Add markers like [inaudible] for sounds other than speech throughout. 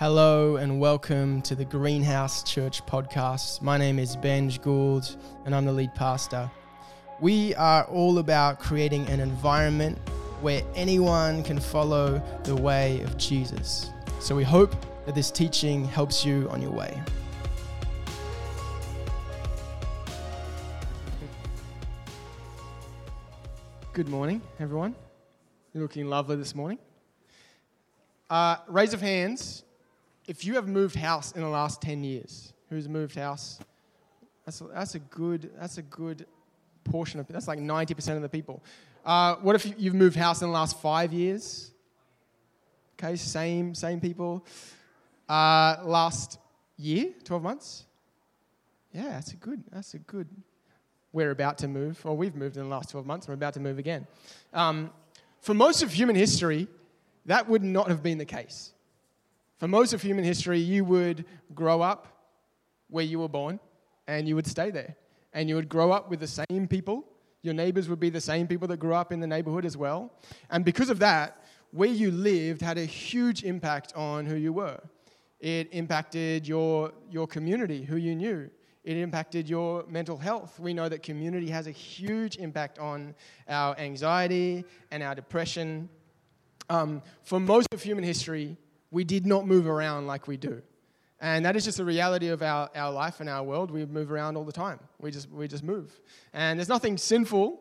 Hello and welcome to the Greenhouse Church podcast. My name is Benj Gould and I'm the lead pastor. We are all about creating an environment where anyone can follow the way of Jesus. So we hope that this teaching helps you on your way. Good morning, everyone. You're looking lovely this morning. Uh, raise of hands if you have moved house in the last 10 years. Who's moved house? That's a, that's a good that's a good portion of that's like 90% of the people. Uh, what if you've moved house in the last five years? Okay, same same people. Uh, last year, 12 months. Yeah, that's a good. That's a good. We're about to move, or we've moved in the last 12 months. and We're about to move again. Um, for most of human history, that would not have been the case. For most of human history, you would grow up where you were born and you would stay there. And you would grow up with the same people. Your neighbors would be the same people that grew up in the neighborhood as well. And because of that, where you lived had a huge impact on who you were. It impacted your, your community, who you knew. It impacted your mental health. We know that community has a huge impact on our anxiety and our depression. Um, for most of human history, we did not move around like we do. And that is just a reality of our, our life and our world. We move around all the time. We just, we just move. And there's nothing sinful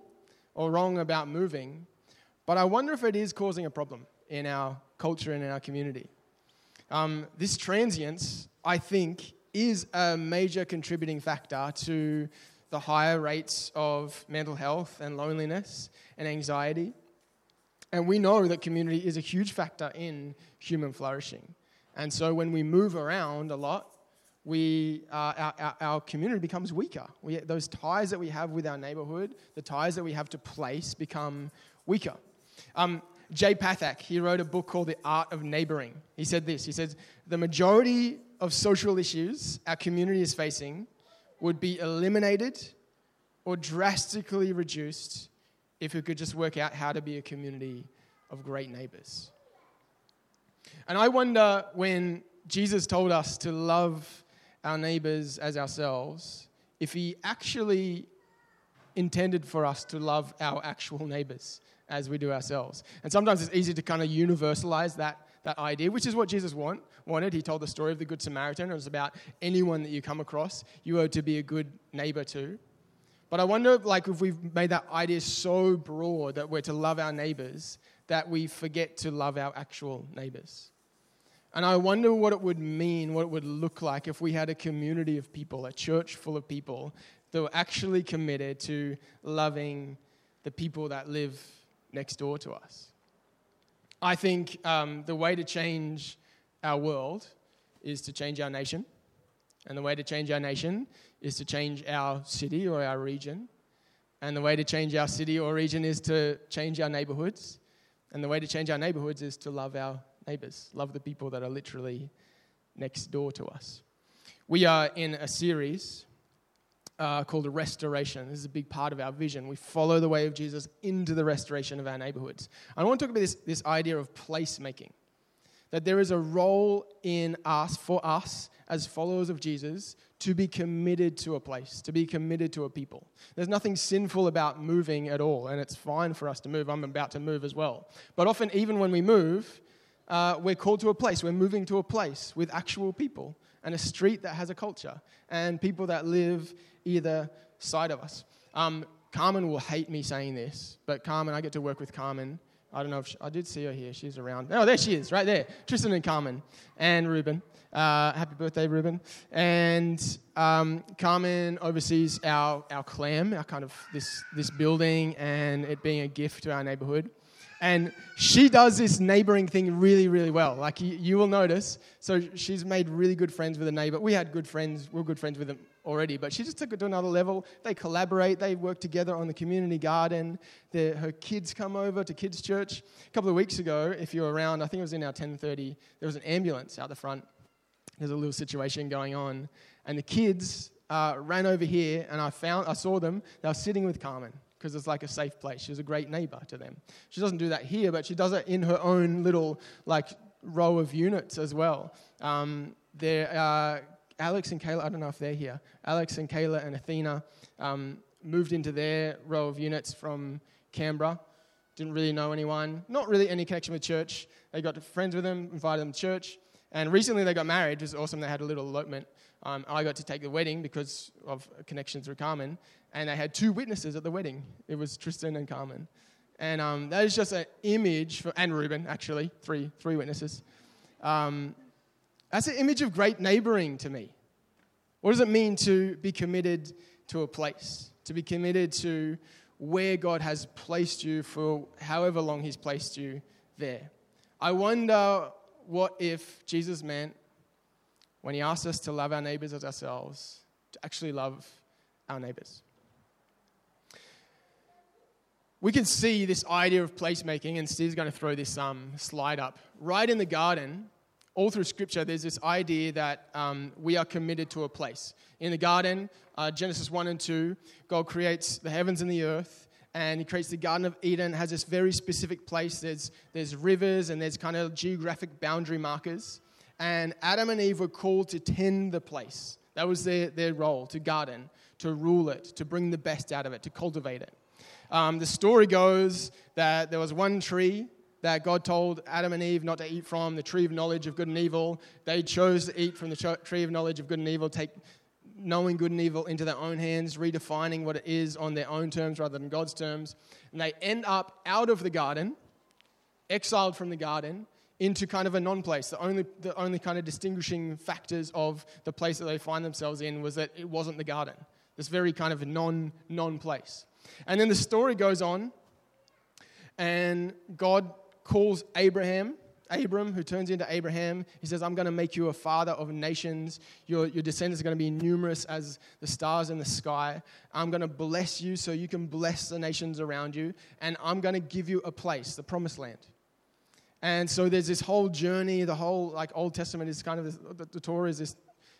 or wrong about moving, but I wonder if it is causing a problem in our culture and in our community. Um, this transience, I think, is a major contributing factor to the higher rates of mental health and loneliness and anxiety. And we know that community is a huge factor in human flourishing. And so when we move around a lot, we, uh, our, our, our, community becomes weaker. We, those ties that we have with our neighborhood, the ties that we have to place, become weaker. Um, Jay Pathak, he wrote a book called The Art of Neighboring. He said this He says, The majority of social issues our community is facing would be eliminated or drastically reduced if we could just work out how to be a community of great neighbors. And I wonder when Jesus told us to love our neighbors as ourselves, if he actually intended for us to love our actual neighbors as we do ourselves. And sometimes it's easy to kind of universalize that, that idea, which is what Jesus want, wanted. He told the story of the Good Samaritan. It was about anyone that you come across, you owe to be a good neighbor to. But I wonder, like, if we've made that idea so broad that we're to love our neighbors, that we forget to love our actual neighbors. And I wonder what it would mean, what it would look like if we had a community of people, a church full of people that were actually committed to loving the people that live next door to us. I think um, the way to change our world is to change our nation. And the way to change our nation is to change our city or our region. And the way to change our city or region is to change our neighborhoods. And the way to change our neighborhoods is to love our neighbors, love the people that are literally next door to us. We are in a series uh, called restoration. This is a big part of our vision. We follow the way of Jesus into the restoration of our neighborhoods. I want to talk about this, this idea of placemaking. That there is a role in us, for us, as followers of Jesus to be committed to a place, to be committed to a people. There's nothing sinful about moving at all, and it's fine for us to move. I'm about to move as well. But often, even when we move, uh, we're called to a place. We're moving to a place with actual people and a street that has a culture and people that live either side of us. Um, Carmen will hate me saying this, but Carmen, I get to work with Carmen. I don't know if she, I did see her here. She's around. Oh, there she is, right there. Tristan and Carmen and Ruben. Uh, happy birthday, Ruben. And um, Carmen oversees our, our clam, our kind of this, this building, and it being a gift to our neighborhood. And she does this neighboring thing really, really well. Like you, you, will notice. So she's made really good friends with a neighbor. We had good friends, we are good friends with them already, but she just took it to another level. They collaborate, they work together on the community garden. Her kids come over to kids' church. A couple of weeks ago, if you were around, I think it was in our 1030, there was an ambulance out the front there's a little situation going on. And the kids uh, ran over here, and I found, I saw them. They were sitting with Carmen because it's like a safe place. She's a great neighbor to them. She doesn't do that here, but she does it in her own little like row of units as well. Um, there are Alex and Kayla, I don't know if they're here. Alex and Kayla and Athena um, moved into their row of units from Canberra. Didn't really know anyone, not really any connection with church. They got friends with them, invited them to church. And recently they got married, which was awesome. They had a little elopement. Um, I got to take the wedding because of connections with Carmen. And they had two witnesses at the wedding. It was Tristan and Carmen. And um, that is just an image, for, and Ruben, actually, three, three witnesses. Um, that's an image of great neighboring to me. What does it mean to be committed to a place? To be committed to where God has placed you for however long He's placed you there. I wonder what if Jesus meant when He asked us to love our neighbors as ourselves, to actually love our neighbors. We can see this idea of placemaking, and Steve's going to throw this um, slide up. Right in the garden, all through Scripture, there's this idea that um, we are committed to a place. In the garden, uh, Genesis 1 and 2, God creates the heavens and the earth, and He creates the Garden of Eden, has this very specific place. There's, there's rivers and there's kind of geographic boundary markers. And Adam and Eve were called to tend the place. That was their, their role, to garden, to rule it, to bring the best out of it, to cultivate it. Um, the story goes that there was one tree that God told Adam and Eve not to eat from, the tree of knowledge of good and evil. They chose to eat from the tree of knowledge of good and evil, take knowing good and evil into their own hands, redefining what it is on their own terms rather than God's terms. And they end up out of the garden, exiled from the garden, into kind of a non place. The only, the only kind of distinguishing factors of the place that they find themselves in was that it wasn't the garden, this very kind of non non place. And then the story goes on, and God calls Abraham, Abram, who turns into Abraham. He says, I'm going to make you a father of nations. Your, your descendants are going to be numerous as the stars in the sky. I'm going to bless you so you can bless the nations around you. And I'm going to give you a place, the promised land. And so there's this whole journey, the whole like Old Testament is kind of this, the, the Torah is this,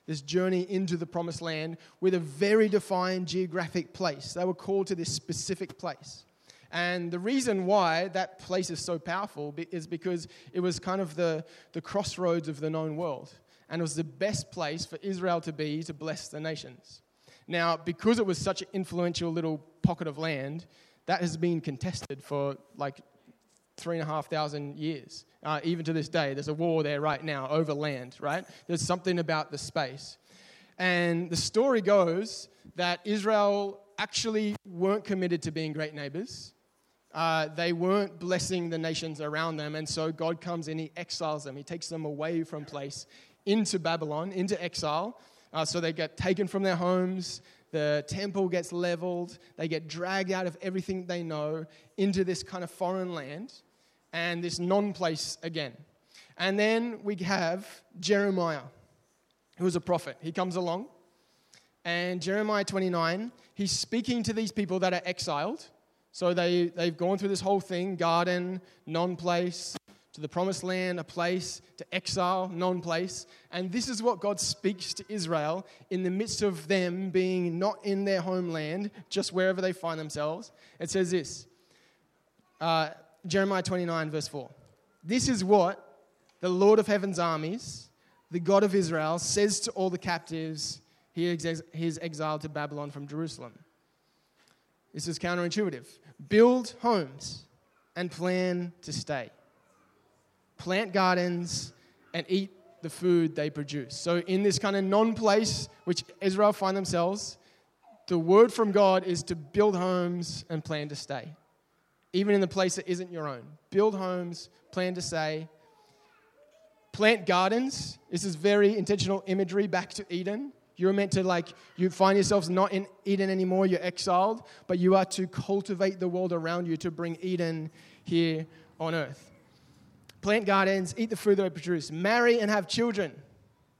this journey into the promised land with a very defined geographic place. They were called to this specific place. And the reason why that place is so powerful is because it was kind of the, the crossroads of the known world. And it was the best place for Israel to be to bless the nations. Now, because it was such an influential little pocket of land, that has been contested for like three and a half thousand years. Uh, even to this day, there's a war there right now over land, right? There's something about the space. And the story goes that Israel actually weren't committed to being great neighbors uh, they weren't blessing the nations around them. And so God comes and he exiles them. He takes them away from place into Babylon, into exile. Uh, so they get taken from their homes. The temple gets leveled. They get dragged out of everything they know into this kind of foreign land and this non place again. And then we have Jeremiah, who is a prophet. He comes along. And Jeremiah 29, he's speaking to these people that are exiled so they, they've gone through this whole thing garden, non place, to the promised land, a place, to exile, non place. And this is what God speaks to Israel in the midst of them being not in their homeland, just wherever they find themselves. It says this uh, Jeremiah 29, verse 4. This is what the Lord of heaven's armies, the God of Israel, says to all the captives he is exiled to Babylon from Jerusalem. This is counterintuitive. Build homes and plan to stay. Plant gardens and eat the food they produce. So, in this kind of non place which Israel find themselves, the word from God is to build homes and plan to stay. Even in the place that isn't your own. Build homes, plan to stay. Plant gardens. This is very intentional imagery back to Eden. You're meant to, like, you find yourselves not in Eden anymore, you're exiled, but you are to cultivate the world around you to bring Eden here on earth. Plant gardens, eat the food that they produce, marry and have children,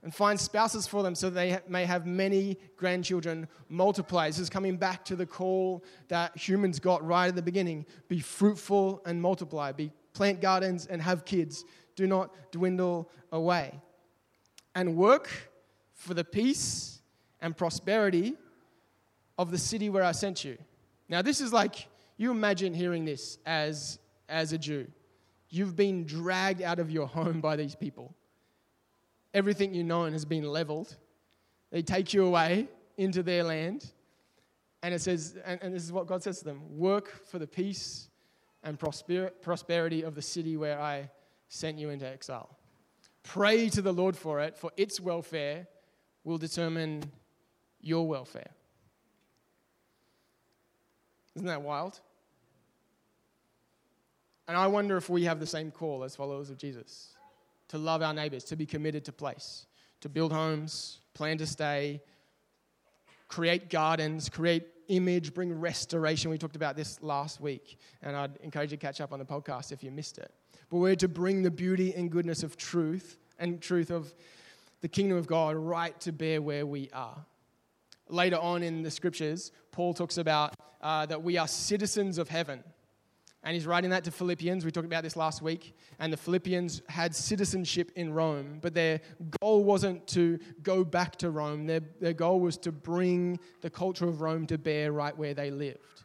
and find spouses for them so they may have many grandchildren, multiply. This is coming back to the call that humans got right at the beginning be fruitful and multiply, be plant gardens and have kids. Do not dwindle away. And work for the peace and prosperity of the city where I sent you. Now, this is like, you imagine hearing this as, as a Jew. You've been dragged out of your home by these people. Everything you know has been leveled. They take you away into their land. And it says, and, and this is what God says to them work for the peace and prosper, prosperity of the city where I sent you into exile. Pray to the Lord for it, for its welfare will determine your welfare. Isn't that wild? And I wonder if we have the same call as followers of Jesus to love our neighbors, to be committed to place, to build homes, plan to stay, create gardens, create image, bring restoration. We talked about this last week, and I'd encourage you to catch up on the podcast if you missed it. But we're to bring the beauty and goodness of truth and truth of the kingdom of God right to bear where we are. Later on in the scriptures, Paul talks about uh, that we are citizens of heaven. And he's writing that to Philippians. We talked about this last week. And the Philippians had citizenship in Rome, but their goal wasn't to go back to Rome. Their, their goal was to bring the culture of Rome to bear right where they lived.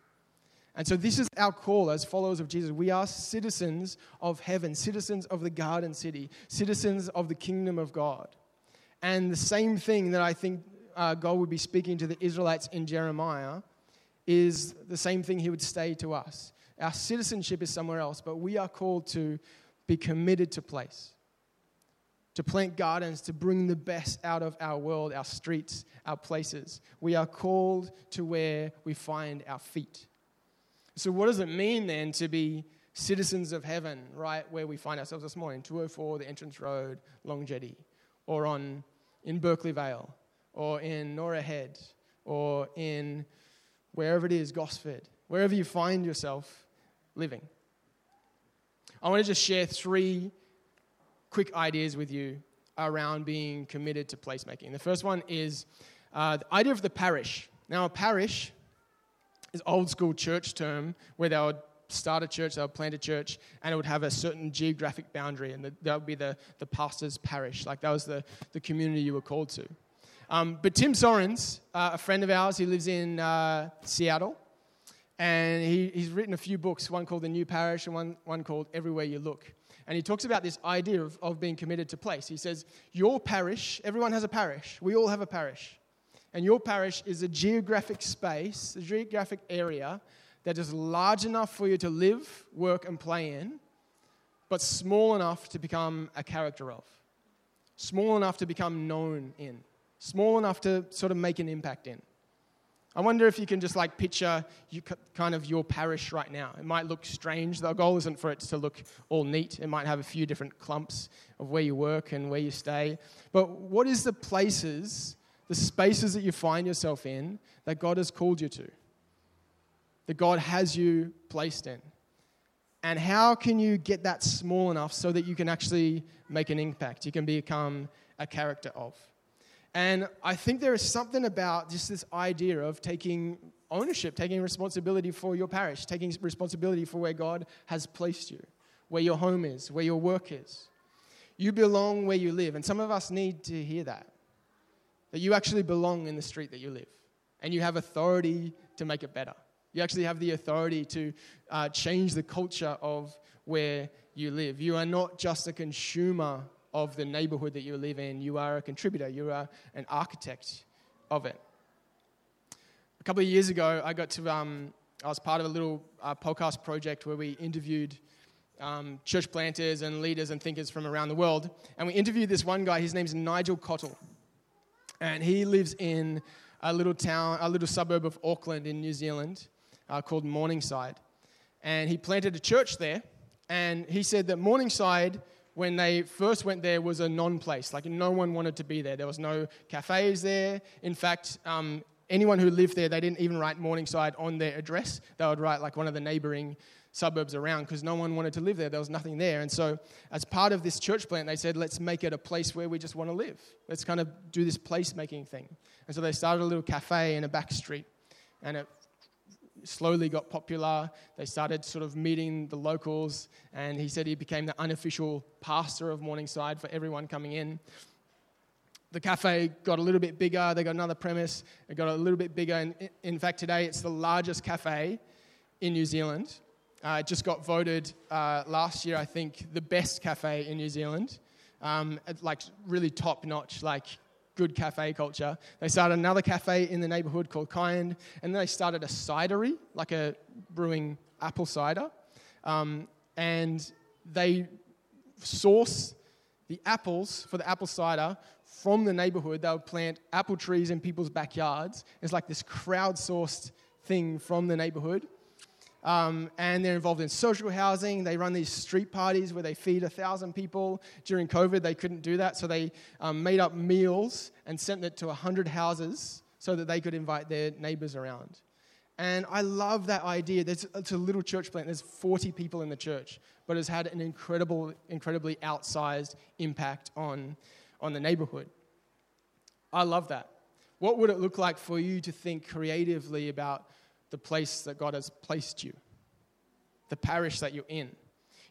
And so, this is our call as followers of Jesus. We are citizens of heaven, citizens of the garden city, citizens of the kingdom of God. And the same thing that I think uh, God would be speaking to the Israelites in Jeremiah is the same thing he would say to us. Our citizenship is somewhere else, but we are called to be committed to place, to plant gardens, to bring the best out of our world, our streets, our places. We are called to where we find our feet. So, what does it mean then to be citizens of heaven, right where we find ourselves this morning? 204, the entrance road, Long Jetty, or on, in Berkeley Vale, or in Norah Head, or in wherever it is, Gosford, wherever you find yourself living. I want to just share three quick ideas with you around being committed to placemaking. The first one is uh, the idea of the parish. Now, a parish is old school church term where they would start a church, they would plant a church, and it would have a certain geographic boundary, and that would be the, the pastor's parish. Like that was the, the community you were called to. Um, but Tim Soerens, uh, a friend of ours, he lives in uh, Seattle, and he, he's written a few books, one called The New Parish and one, one called Everywhere You Look. And he talks about this idea of, of being committed to place. He says, Your parish, everyone has a parish. We all have a parish. And your parish is a geographic space, a geographic area that is large enough for you to live, work, and play in, but small enough to become a character of, small enough to become known in, small enough to sort of make an impact in. I wonder if you can just like picture you, kind of your parish right now. It might look strange. The goal isn't for it to look all neat. It might have a few different clumps of where you work and where you stay. But what is the places the spaces that you find yourself in that God has called you to, that God has you placed in. And how can you get that small enough so that you can actually make an impact? You can become a character of. And I think there is something about just this idea of taking ownership, taking responsibility for your parish, taking responsibility for where God has placed you, where your home is, where your work is. You belong where you live. And some of us need to hear that that you actually belong in the street that you live and you have authority to make it better. You actually have the authority to uh, change the culture of where you live. You are not just a consumer of the neighborhood that you live in, you are a contributor, you are an architect of it. A couple of years ago, I got to, um, I was part of a little uh, podcast project where we interviewed um, church planters and leaders and thinkers from around the world. And we interviewed this one guy, his name's Nigel Cottle and he lives in a little town, a little suburb of Auckland in New Zealand uh, called Morningside. And he planted a church there, and he said that Morningside, when they first went there, was a non place. Like, no one wanted to be there. There was no cafes there. In fact, um, anyone who lived there, they didn't even write Morningside on their address. They would write like one of the neighboring suburbs around because no one wanted to live there. There was nothing there. And so, as part of this church plant, they said, let's make it a place where we just want to live. Let's kind of do this placemaking thing. And so, they started a little cafe in a back street. And it slowly got popular. They started sort of meeting the locals. And he said he became the unofficial pastor of Morningside for everyone coming in. The cafe got a little bit bigger. They got another premise. It got a little bit bigger. And in fact, today it's the largest cafe in New Zealand Uh, it just got voted uh, last year, I think, the best cafe in New Zealand. Um, like really top notch, like good cafe culture. They started another cafe in the neighborhood called Kind, and then they started a cidery, like a brewing apple cider. Um, and they source the apples for the apple cider from the neighborhood. They would plant apple trees in people's backyards. It's like this crowdsourced thing from the neighborhood. Um, and they're involved in social housing. They run these street parties where they feed a thousand people. During COVID, they couldn't do that, so they um, made up meals and sent it to 100 houses so that they could invite their neighbors around. And I love that idea. There's, it's a little church plant. There's 40 people in the church, but it's had an incredible, incredibly outsized impact on, on the neighborhood. I love that. What would it look like for you to think creatively about the place that God has placed you, the parish that you're in?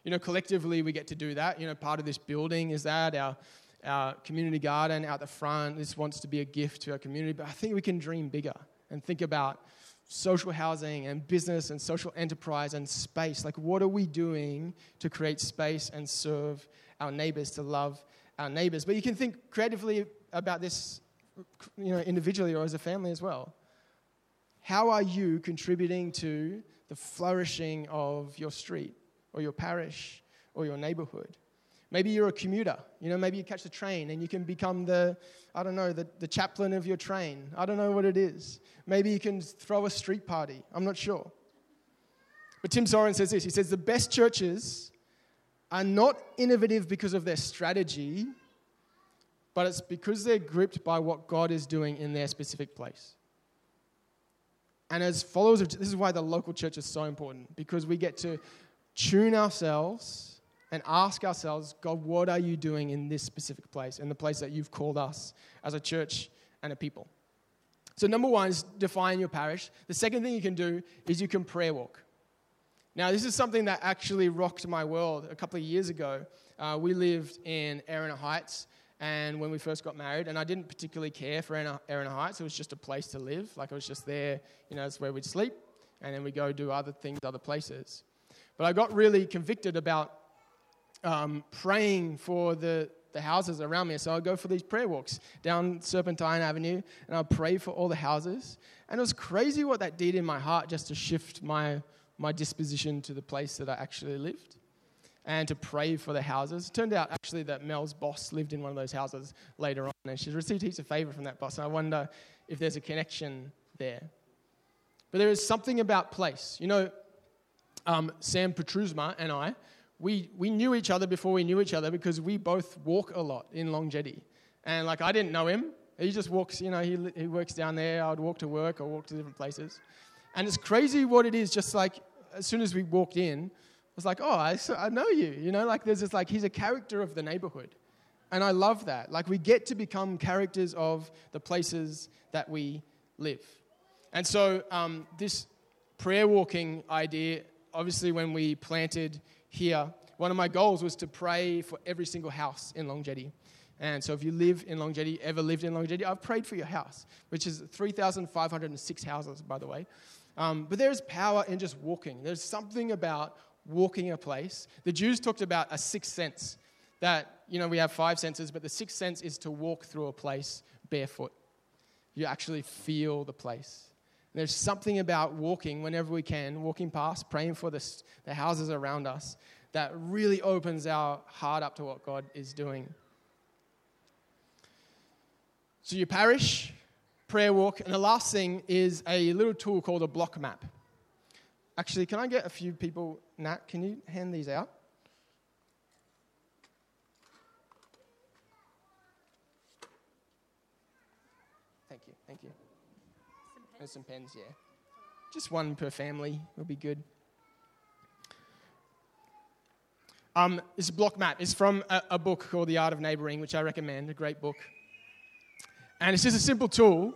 You know, collectively we get to do that. You know, part of this building is that our, our community garden out the front. This wants to be a gift to our community, but I think we can dream bigger and think about social housing and business and social enterprise and space. Like, what are we doing to create space and serve our neighbors, to love our neighbors? But you can think creatively about this, you know, individually or as a family as well. How are you contributing to the flourishing of your street or your parish or your neighborhood? Maybe you're a commuter. You know, maybe you catch the train and you can become the, I don't know, the, the chaplain of your train. I don't know what it is. Maybe you can throw a street party. I'm not sure. But Tim Soren says this he says, the best churches are not innovative because of their strategy, but it's because they're gripped by what God is doing in their specific place. And as followers of, this is why the local church is so important, because we get to tune ourselves and ask ourselves, God, what are you doing in this specific place, in the place that you've called us as a church and a people? So, number one is define your parish. The second thing you can do is you can prayer walk. Now, this is something that actually rocked my world a couple of years ago. Uh, we lived in Erina Heights, and when we first got married, and I didn't particularly care for Erina Heights, it was just a place to live. Like, it was just there, you know, it's where we'd sleep, and then we go do other things, other places. But I got really convicted about um, praying for the, the houses around me. So I'd go for these prayer walks down Serpentine Avenue and I'd pray for all the houses. And it was crazy what that did in my heart just to shift my, my disposition to the place that I actually lived and to pray for the houses. It turned out actually that Mel's boss lived in one of those houses later on and she's received heaps of favor from that boss. And I wonder if there's a connection there. But there is something about place. You know, um, Sam Petrusma and I, we, we knew each other before we knew each other because we both walk a lot in Long Jetty. And like, I didn't know him. He just walks, you know, he, he works down there. I would walk to work or walk to different places. And it's crazy what it is, just like as soon as we walked in, was like, oh, I, I know you. You know, like there's this, like, he's a character of the neighborhood. And I love that. Like, we get to become characters of the places that we live. And so, um, this prayer walking idea, obviously, when we planted here, one of my goals was to pray for every single house in Long Jetty. And so if you live in Long Jetty, ever lived in Long Jetty, I've prayed for your house, which is 3,506 houses, by the way. Um, but there's power in just walking. There's something about walking a place. The Jews talked about a sixth sense, that, you know, we have five senses, but the sixth sense is to walk through a place barefoot. You actually feel the place. There's something about walking whenever we can, walking past, praying for the, the houses around us, that really opens our heart up to what God is doing. So, your parish, prayer walk, and the last thing is a little tool called a block map. Actually, can I get a few people? Nat, can you hand these out? Thank you, thank you. There's some pens, yeah. Just one per family will be good. Um, this block map is from a, a book called The Art of Neighboring, which I recommend, a great book. And it's just a simple tool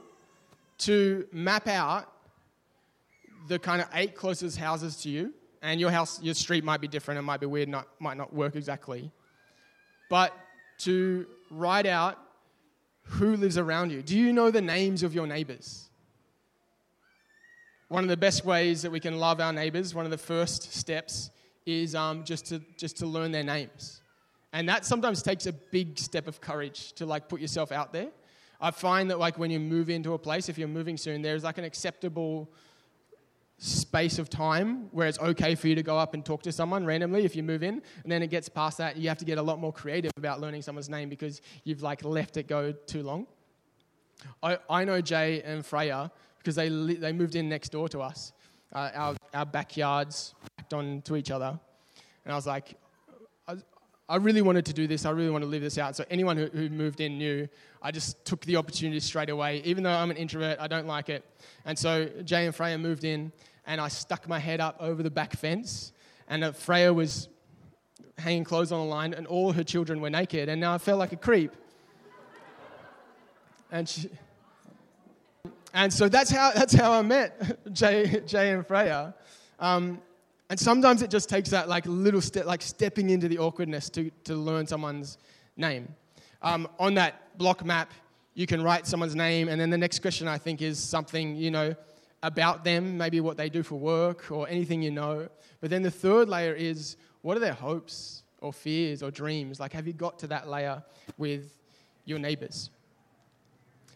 to map out the kind of eight closest houses to you. And your house, your street might be different, it might be weird, not, might not work exactly. But to write out who lives around you. Do you know the names of your neighbors? one of the best ways that we can love our neighbors, one of the first steps, is um, just to just to learn their names, and that sometimes takes a big step of courage to like put yourself out there. I find that like when you move into a place, if you're moving soon, there's like an acceptable space of time where it's okay for you to go up and talk to someone randomly if you move in and then it gets past that you have to get a lot more creative about learning someone's name because you've like left it go too long. I, I know jay and freya because they, they moved in next door to us. Uh, our, our backyards backed on to each other. And i was like I, I really wanted to do this. I really want to live this out. So anyone who, who moved in knew i just took the opportunity straight away even though i'm an introvert i don't like it and so jay and freya moved in and I stuck my head up over the back fence, and uh, Freya was hanging clothes on the line, and all her children were naked, and now I felt like a creep. [laughs] and she, and so that's how that's how I met [laughs] Jay, Jay and Freya. Um, and sometimes it just takes that like little step, like stepping into the awkwardness to, to learn someone's name. Um, on that block map, you can write someone's name, and then the next question I think is something you know about them, maybe what they do for work or anything you know. But then the third layer is what are their hopes or fears or dreams? Like, have you got to that layer with your neighbors?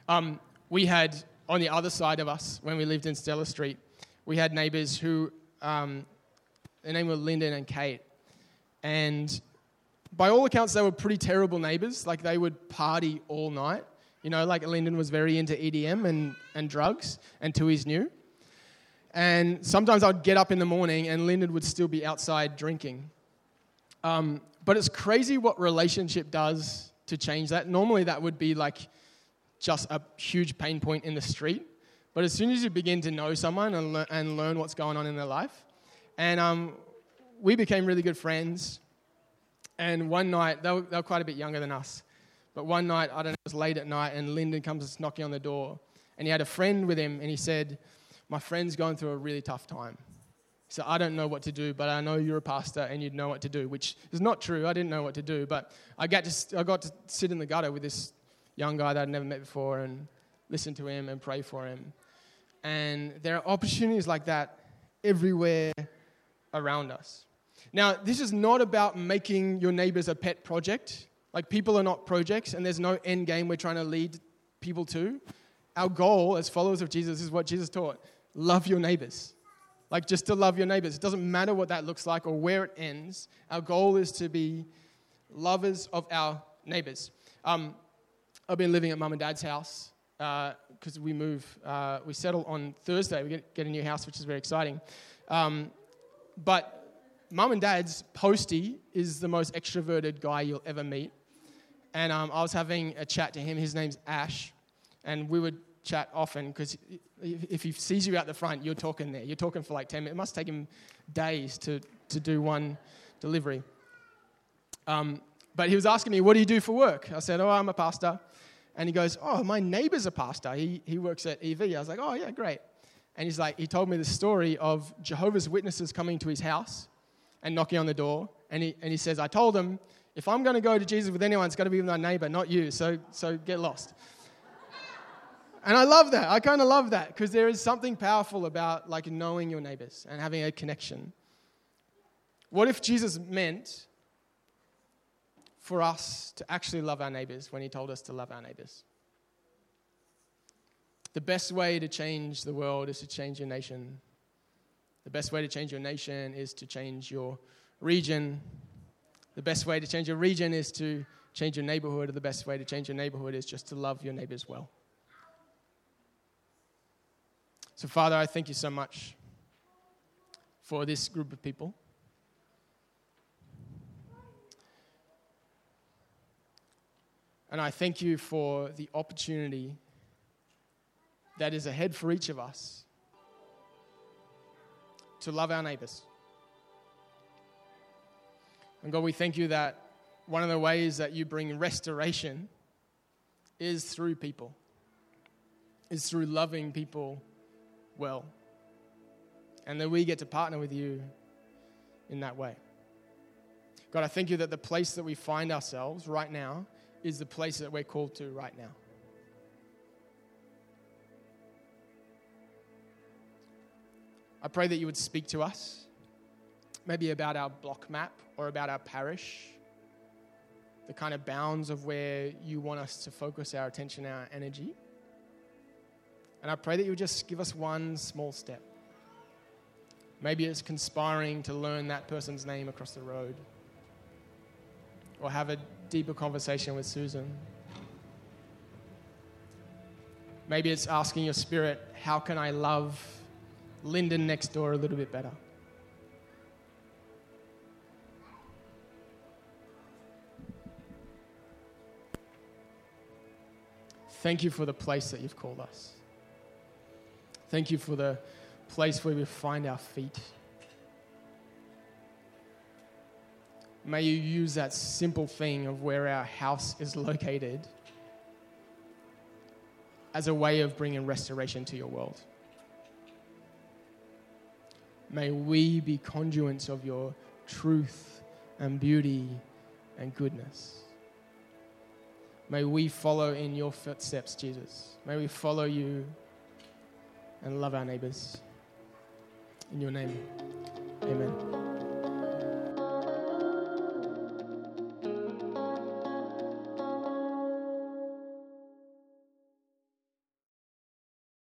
Um, we had on the other side of us when we lived in Stella Street, we had neighbors who, um, their name were Lyndon and Kate. And by all accounts, they were pretty terrible neighbors. Like, they would party all night. You know, like Lyndon was very into EDM and, and drugs until he's new. And sometimes I'd get up in the morning and Lyndon would still be outside drinking. Um, but it's crazy what relationship does to change that. Normally, that would be like just a huge pain point in the street. But as soon as you begin to know someone and, and learn what's going on in their life, and um, we became really good friends. And one night, they were, they were quite a bit younger than us. But one night, I don't know, it was late at night, and Lyndon comes knocking on the door. And he had a friend with him, and he said, My friend's going through a really tough time. So I don't know what to do, but I know you're a pastor and you'd know what to do, which is not true. I didn't know what to do, but I got to, I got to sit in the gutter with this young guy that I'd never met before and listen to him and pray for him. And there are opportunities like that everywhere around us. Now, this is not about making your neighbors a pet project. Like, people are not projects, and there's no end game we're trying to lead people to. Our goal as followers of Jesus is what Jesus taught love your neighbors. Like, just to love your neighbors. It doesn't matter what that looks like or where it ends. Our goal is to be lovers of our neighbors. Um, I've been living at mum and dad's house because uh, we move, uh, we settle on Thursday. We get, get, a new house, which is very exciting. Um, but mum and dad's Posty is the most extroverted guy you'll ever meet and um, I was having a chat to him. His name's Ash, and we would chat often because if he sees you out the front, you're talking there. You're talking for like 10 minutes. It must take him days to, to do one delivery. Um, but he was asking me, What do you do for work? I said, Oh, I'm a pastor. And he goes, Oh, my neighbor's a pastor. He, he works at EV. I was like, Oh, yeah, great. And he's like, He told me the story of Jehovah's Witnesses coming to his house and knocking on the door. And he, and he says, I told them if I'm going to go to Jesus with anyone, it's got to be with my neighbor, not you. So, so get lost. [laughs] and I love that. I kind of love that because there is something powerful about like knowing your neighbors and having a connection. What if Jesus meant for us to actually love our neighbors when he told us to love our neighbors? The best way to change the world is to change your nation. The best way to change your nation is to change your region the best way to change your region is to change your neighborhood, or the best way to change your neighborhood is just to love your neighbors well. So, Father, I thank you so much for this group of people. And I thank you for the opportunity that is ahead for each of us to love our neighbors. And God, we thank you that one of the ways that you bring restoration is through people, is through loving people well. And that we get to partner with you in that way. God, I thank you that the place that we find ourselves right now is the place that we're called to right now. I pray that you would speak to us, maybe about our block map or about our parish, the kind of bounds of where you want us to focus our attention, our energy. And I pray that you would just give us one small step. Maybe it's conspiring to learn that person's name across the road, or have a deeper conversation with Susan. Maybe it's asking your spirit, how can I love Lyndon next door a little bit better? Thank you for the place that you've called us. Thank you for the place where we find our feet. May you use that simple thing of where our house is [laughs] located as a way of bringing restoration to your world. May we be conduits of your truth and beauty and goodness. May we follow in your footsteps, Jesus. May we follow you and love our neighbors. In your name, amen.